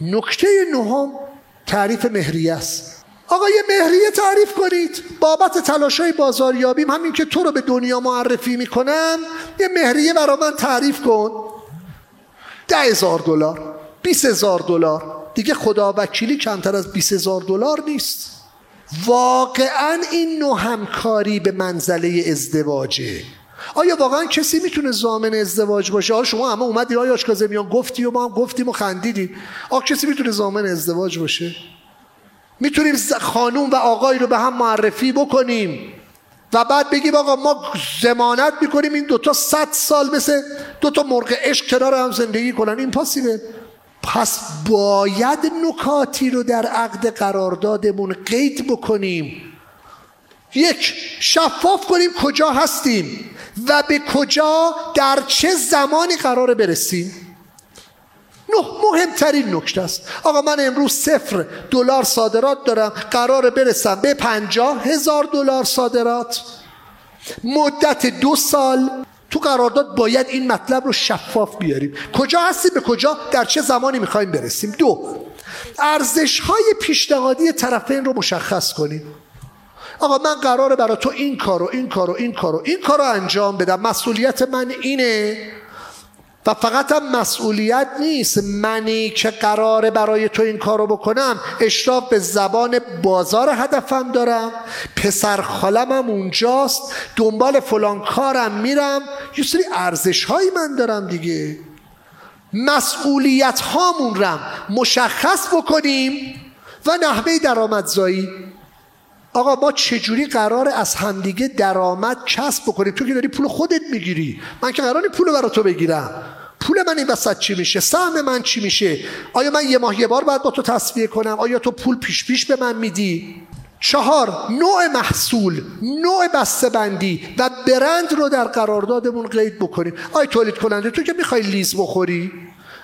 نکته نهم تعریف مهریه است. آقا یه مهریه تعریف کنید. بابت تلاش های بازاریابیم همین که تو رو به دنیا معرفی می‌کنم یه مهریه برا من تعریف کن. ده هزار دلار بیس هزار دلار. دیگه خدا وکیلی کمتر از بیس هزار دلار نیست. واقعا این نوع همکاری به منزله ازدواجه. آیا واقعا کسی می‌تونه زامن ازدواج باشه؟ آیا شما همه اومدی آیا میان گفتی و ما هم گفتیم و خندیدیم. آیا کسی می‌تونه زامن ازدواج باشه؟ می‌تونیم خانوم و آقای رو به هم معرفی بکنیم و بعد بگیم آقا ما زمانت می‌کنیم این دوتا صد سال مثل دوتا مرغ عشق کنار هم زندگی کنن. این پاسیبه پس باید نکاتی رو در عقد قراردادمون قید بکنیم. یک شفاف کنیم کجا هستیم. و به کجا در چه زمانی قرار برسیم؟ نه مهمترین نکته است. آقا من امروز صفر دلار صادرات دارم. قرار برسم به پنجاه هزار دلار صادرات. مدت دو سال تو قرارداد باید این مطلب رو شفاف بیاریم. کجا هستیم؟ به کجا؟ در چه زمانی می‌خوایم برسیم؟ دو ارزش های پیشنهادی طرفین رو مشخص کنیم. آقا من قراره برای تو این کارو این کارو این کارو این کارو انجام بدم. مسئولیت من اینه. و فقط هم مسئولیت نیست. منی که قراره برای تو این کارو بکنم. اشراف به زبان بازار هدفم دارم. پسر خالم هم اونجاست. دنبال فلان کارم میرم. یه سری ارزش هایی من دارم دیگه. مسئولیت هامون رم. مشخص بکنیم و نحوه درآمدزایی. آقا ما چجوری قرار از همدیگه درآمد کسب بکنیم تو که داری پول خودت می‌گیری. من که قرار پول برای تو بگیرم. پول من این وسط چی میشه؟ سهم من چی میشه؟ آیا من یه ماه یه بار باید با تو تصویه کنم؟ آیا تو پول پیش پیش به من میدی؟ چهار نوع محصول نوع بسته بندی و برند رو در قراردادمون قید بکنیم. آیا تولید کننده تو که می‌خوای لیز بخوری؟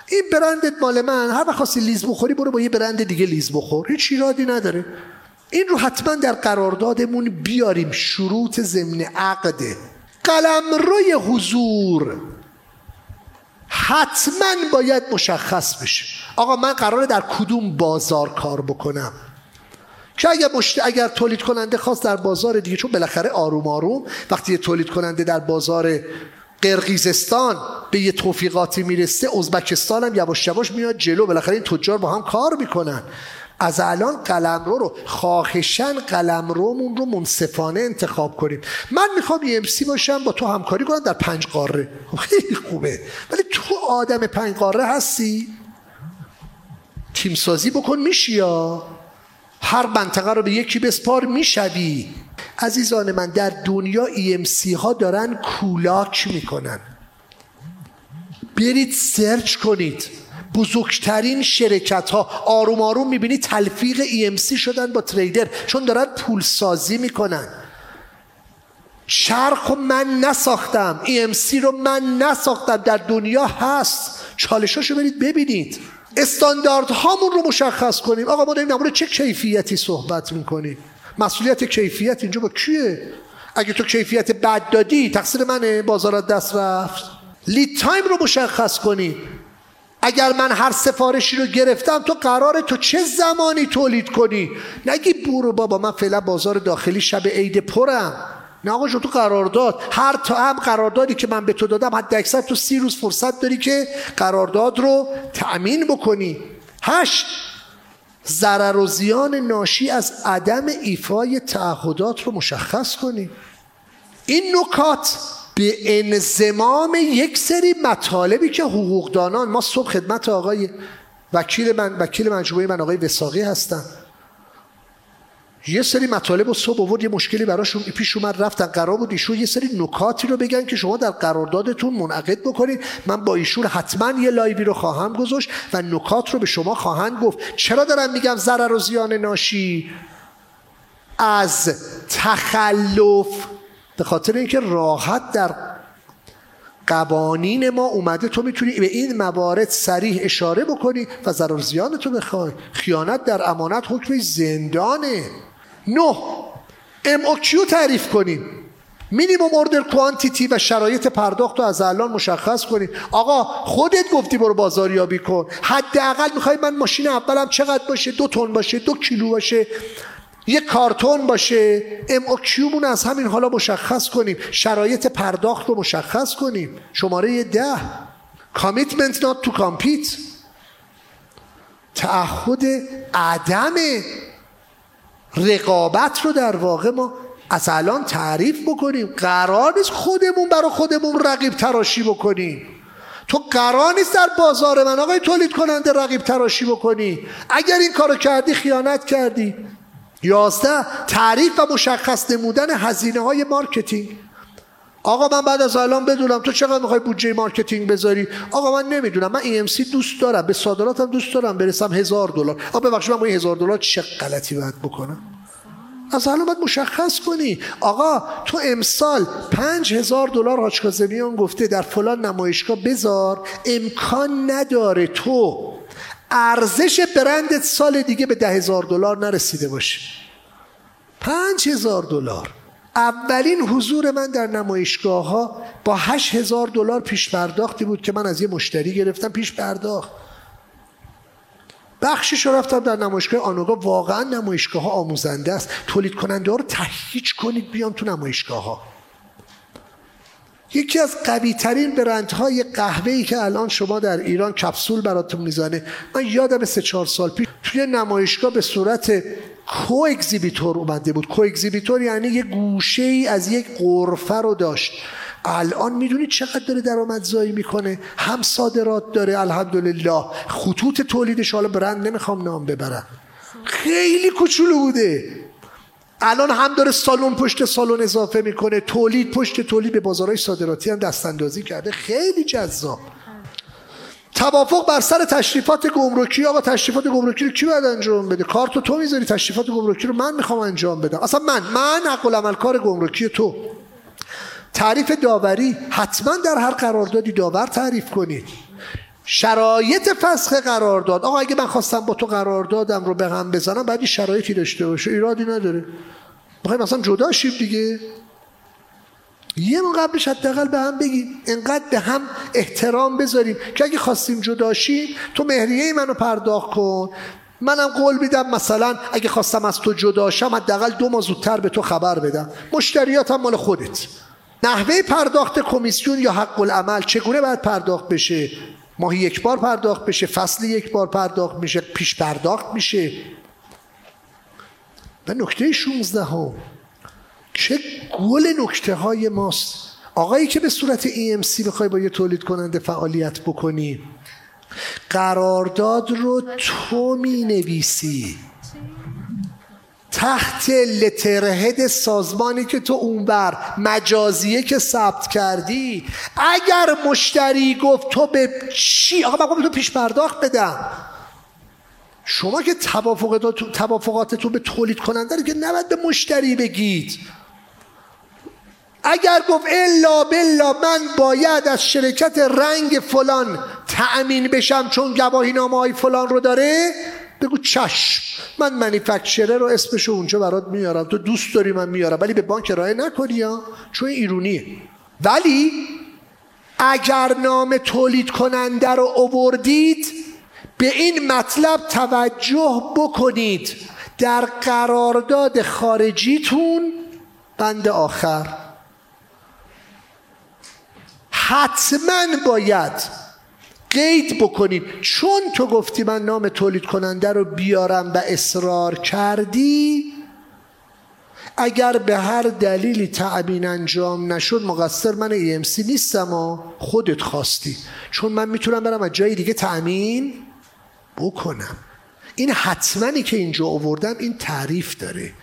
این برندت مال من. هر وقت لیز بخوری برو با یه برند دیگه لیز بخور. هیچ ایرادی نداره. این رو حتما در قراردادمون بیاریم. شروط ضمن عقده قلم روی حضور. حتما باید مشخص بشه. آقا من قراره در کدوم بازار کار بکنم؟ که اگر, مشت... اگر تولید کننده خواست در بازار دیگه چون بالاخره آروم آروم وقتی تولید کننده در بازار قرقیزستان به یه توفیقاتی می‌رسه ازبکستان هم یواش یواش میاد جلو بالاخره این تجار با هم کار می‌کنن. از الان قلمرو رو خواهشن قلمرومون رو منصفانه انتخاب کنیم. من می‌خوام امسی باشم با تو همکاری کنم در پنج قاره. خیلی خوبه. ولی تو آدم پنج قاره هستی؟ تیمسازی بکن میشی یا؟ هر منطقه رو به یکی بسپار می‌شوی. عزیزان من در دنیا امسی ها دارن کولاک می‌کنن. برید سرچ کنید. بزرگترین شرکت ها آروم آروم می‌بینی تلفیق EMC شدن با تریدر چون دارن پول سازی می‌کنن. چرخ من نساختم EMC رو من نساختم در دنیا هست. چالشاشو برید ببینید. استاندارد هامون رو مشخص کنیم. آقا ما داریم چه کیفیتی صحبت می‌کنیم؟ مسئولیت کیفیت اینجا با کیه؟ اگه تو کیفیت بد دادی تقصیر منه بازارات دست رفت. lead time رو مشخص کنی اگر من هر سفارشی رو گرفتم تو قرار تو چه زمانی تولید کنی؟ نگی برو بابا من فعلا بازار داخلی شب عید پرم. نه آقا تو قرارداد. هر تا هم قراردادی که من به تو دادم حد اکثر تو سی روز فرصت داری که قرارداد رو تأمین بکنی. هشت ضرر و زیان ناشی از عدم ایفای تعهدات رو مشخص کنی. این نکات به انضمام یک سری مطالبی که حقوقدانان ما صبح خدمت آقای وکیل من وکیل مجموعه من آقای وثاقی هستن. یه سری مطالب و صبح آورد یه مشکلی براشون پیش اومد رفتن قرار بود ایشون یه سری نکاتی رو بگن که شما در قراردادتون منعقد بکنید. من با ایشون حتما یه live ی رو خواهم گذاشت و نکات رو به شما خواهند گفت. چرا دارم میگم ضرر و زیان ناشی؟ از تخلف به خاطر اینکه راحت در قوانین ما اومده تو می‌تونی به این موارد سریح اشاره بکنی و ضرر زیان تو بخوای. خیانت در امانت حکم زندانه. نه. ام تعریف کنیم. مینیموم اوردر کوانتیتی و شرایط پرداخت رو از الان مشخص کنید آقا خودت گفتی برو بازاریابی کن. حداقل می‌خوای من ماشین اولم چقدر باشه؟ دو تن باشه؟ دو کیلو باشه؟ یه کارتون باشه ام او کیومون از همین حالا مشخص کنیم. شرایط پرداخت رو مشخص کنیم. شماره ده. کامیتمنت not تو کامپیت تعهد عدم رقابت رو در واقع ما از الان تعریف بکنیم. قرار نیست خودمون برای خودمون رقیب تراشی بکنیم. تو قرار نیست در بازار من آقای تولید کننده رقیب تراشی بکنی. اگر این کارو کردی خیانت کردی. یازده تعریف و مشخص نمودن هزینه های marketing. آقا من بعد از الان بدونم تو چقدر می‌خوای بودجه marketing بذاری؟ آقا من نمی‌دونم من EMC دوست دارم به صادراتم دوست دارم برسم هزار دلار. آقا ببخشید من با این هزار دلار چه غلطی باید بکنم؟ از الان باید مشخص کنی. آقا تو امسال پنج هزار دلار حاج گفته در فلان نمایشگاه بذار امکان نداره تو ارزش برندت سال دیگه به ده هزار دلار نرسیده باشه. پنج هزار دلار. اولین حضور من در نمایشگاه ها با هشت هزار دلار پیش پرداختی بود که من از یه مشتری گرفتم پیش پرداخت. بخشش رو رفتم در نمایشگاه آنوگا. واقعا نمایشگاه ها آموزنده است. تولید کننده ها رو تهییج کنید بیان تو نمایشگاه ها یکی از قوی ترین برندهای قهوه ای که الان شما در ایران کپسول براتون می‌زنه. من یادم سه چهار سال پیش توی نمایشگاه به صورت کو اومده بود. کو اگزیبیتور یعنی یه گوشه ای از یک قرفه رو داشت. الان می‌دونید چقدر داره درآمدزایی می‌کنه؟ هم صادرات داره الحمدلله. خطوط تولیدش حالا برند نمی‌خوام نام ببرم. خیلی کوچولو بوده. الان هم داره سالن پشت سالن اضافه می‌کنه. تولید پشت تولید به بازارهای صادراتی هم دست اندازی کرده. خیلی جذاب. توافق بر سر تشریفات گمرکی. آقا تشریفات گمرکی رو کی باید انجام بده؟ کارتو تو می‌ذاری تشریفات گمرکی رو من می‌خوام انجام بدم. اصلا من من حق العمل کار گمرکی تو. تعریف داوری حتما در هر قراردادی داور تعریف کنید. شرایط فسخ قرارداد آقا اگه من خواستم با تو قراردادم رو به هم بزنم باید شرایطی داشته باشه. ایرادی نداره. می‌خوایم مثلا جدا شیم دیگه. یه ما قبلش حداقل به هم بگیم انقدر به هم احترام بذاریم که اگه خواستیم جدا شیم تو مهریه منو پرداخت کن. منم قول میدم مثلا اگه خواستم از تو جدا شم حداقل دو ماه زودتر به تو خبر بدم. مشتریاتم مال خودت. نحوه پرداخت کمیسیون یا حق العمل چگونه باید پرداخت بشه؟ ماهی یک بار پرداخت بشه فصل یک بار پرداخت میشه پیش پرداخت میشه. و نکته 16 ها چه گل نکته های ماست. آقایی که به صورت EMC بخوای با یه تولید کننده فعالیت بکنی قرارداد رو تو می نویسی تحت لترهد سازمانی که تو اونور مجازیه که ثبت کردی. اگر مشتری گفت تو به چی؟ آقا من تو پیش پرداخت بدم. شما که توافقاتتون به تولید کننده رو که نباید به مشتری بگید. اگر گفت الا بلا من باید از شرکت رنگ فلان تأمین بشم چون گواهی نامه های فلان رو داره بگو چشم. من منیفکچره رو اسمشو اونجا برات میارم. تو دوست داری من میارم. ولی به بانک ارائه نکنی یا چون ایرونیه. ولی اگر نام تولید کننده رو اووردید به این مطلب توجه بکنید. در قرارداد خارجیتون بند آخر. حتما باید قید بکنیم چون تو گفتی من نام تولید کننده رو بیارم و اصرار کردی اگر به هر دلیلی تعبین انجام نشد مقصر من EMC نیستم و خودت خواستی. چون من می‌تونم برم از جای دیگه تأمین بکنم. این حتمانی که اینجا آوردم این تعریف داره.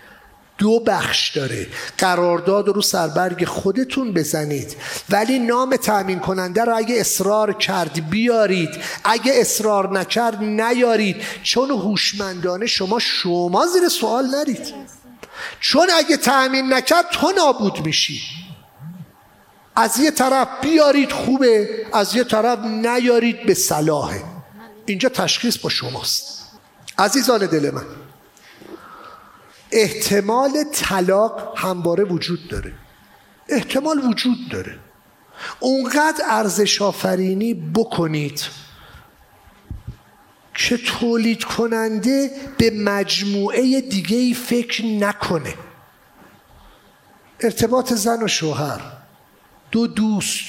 دو بخش داره. قرارداد رو سربرگ خودتون بزنید. ولی نام تأمین کننده رو اگه اصرار کرد بیارید. اگه اصرار نکرد نیارید. چون هوشمندانه شما شما زیر سوال نرید. چون اگه تأمین نکرد تو نابود میشی. از یه طرف بیارید خوبه از یه طرف نیارید به صلاحه. اینجا تشخیص با شماست. عزیزان دل من. احتمال طلاق همواره وجود داره. احتمال وجود داره. اونقدر ارزش آفرینی بکنید که تولید کننده به مجموعه دیگه ای فکر نکنه. ارتباط زن و شوهر دو دوست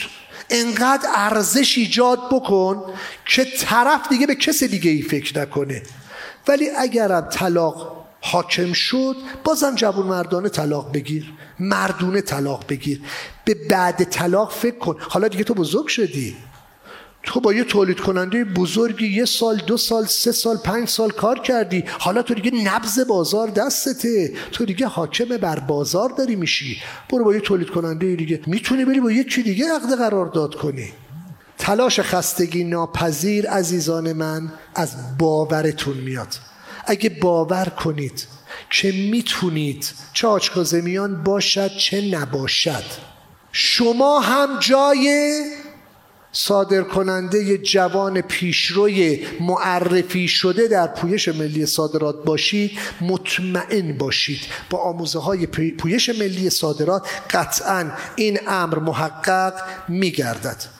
انقدر ارزش ایجاد بکن که طرف دیگه به کس دیگه ای فکر نکنه. ولی اگرم طلاق حاکم شد بازم جوون مردانه طلاق بگیر مردونه طلاق بگیر. به بعد طلاق فکر کن. حالا دیگه تو بزرگ شدی. تو با یه تولید کننده بزرگی یه سال دو سال سه سال پنج سال کار کردی. حالا تو دیگه نبز بازار دستته. تو دیگه حاکم بر بازار داری میشی. برو با یه تولید کننده دیگه. می‌تونی بری با یکی دیگه عقد قرار داد کنی. تلاش خستگی ناپذیر عزیزان من از باورتون میاد. اگه باور کنید که می‌تونید چه آچکازمیان باشد چه نباشد. شما هم جای صادر کننده جوان پیشروی معرفی شده در پویش ملی صادرات باشید مطمئن باشید. با آموزه های پویش ملی صادرات قطعا این امر محقق میگردد.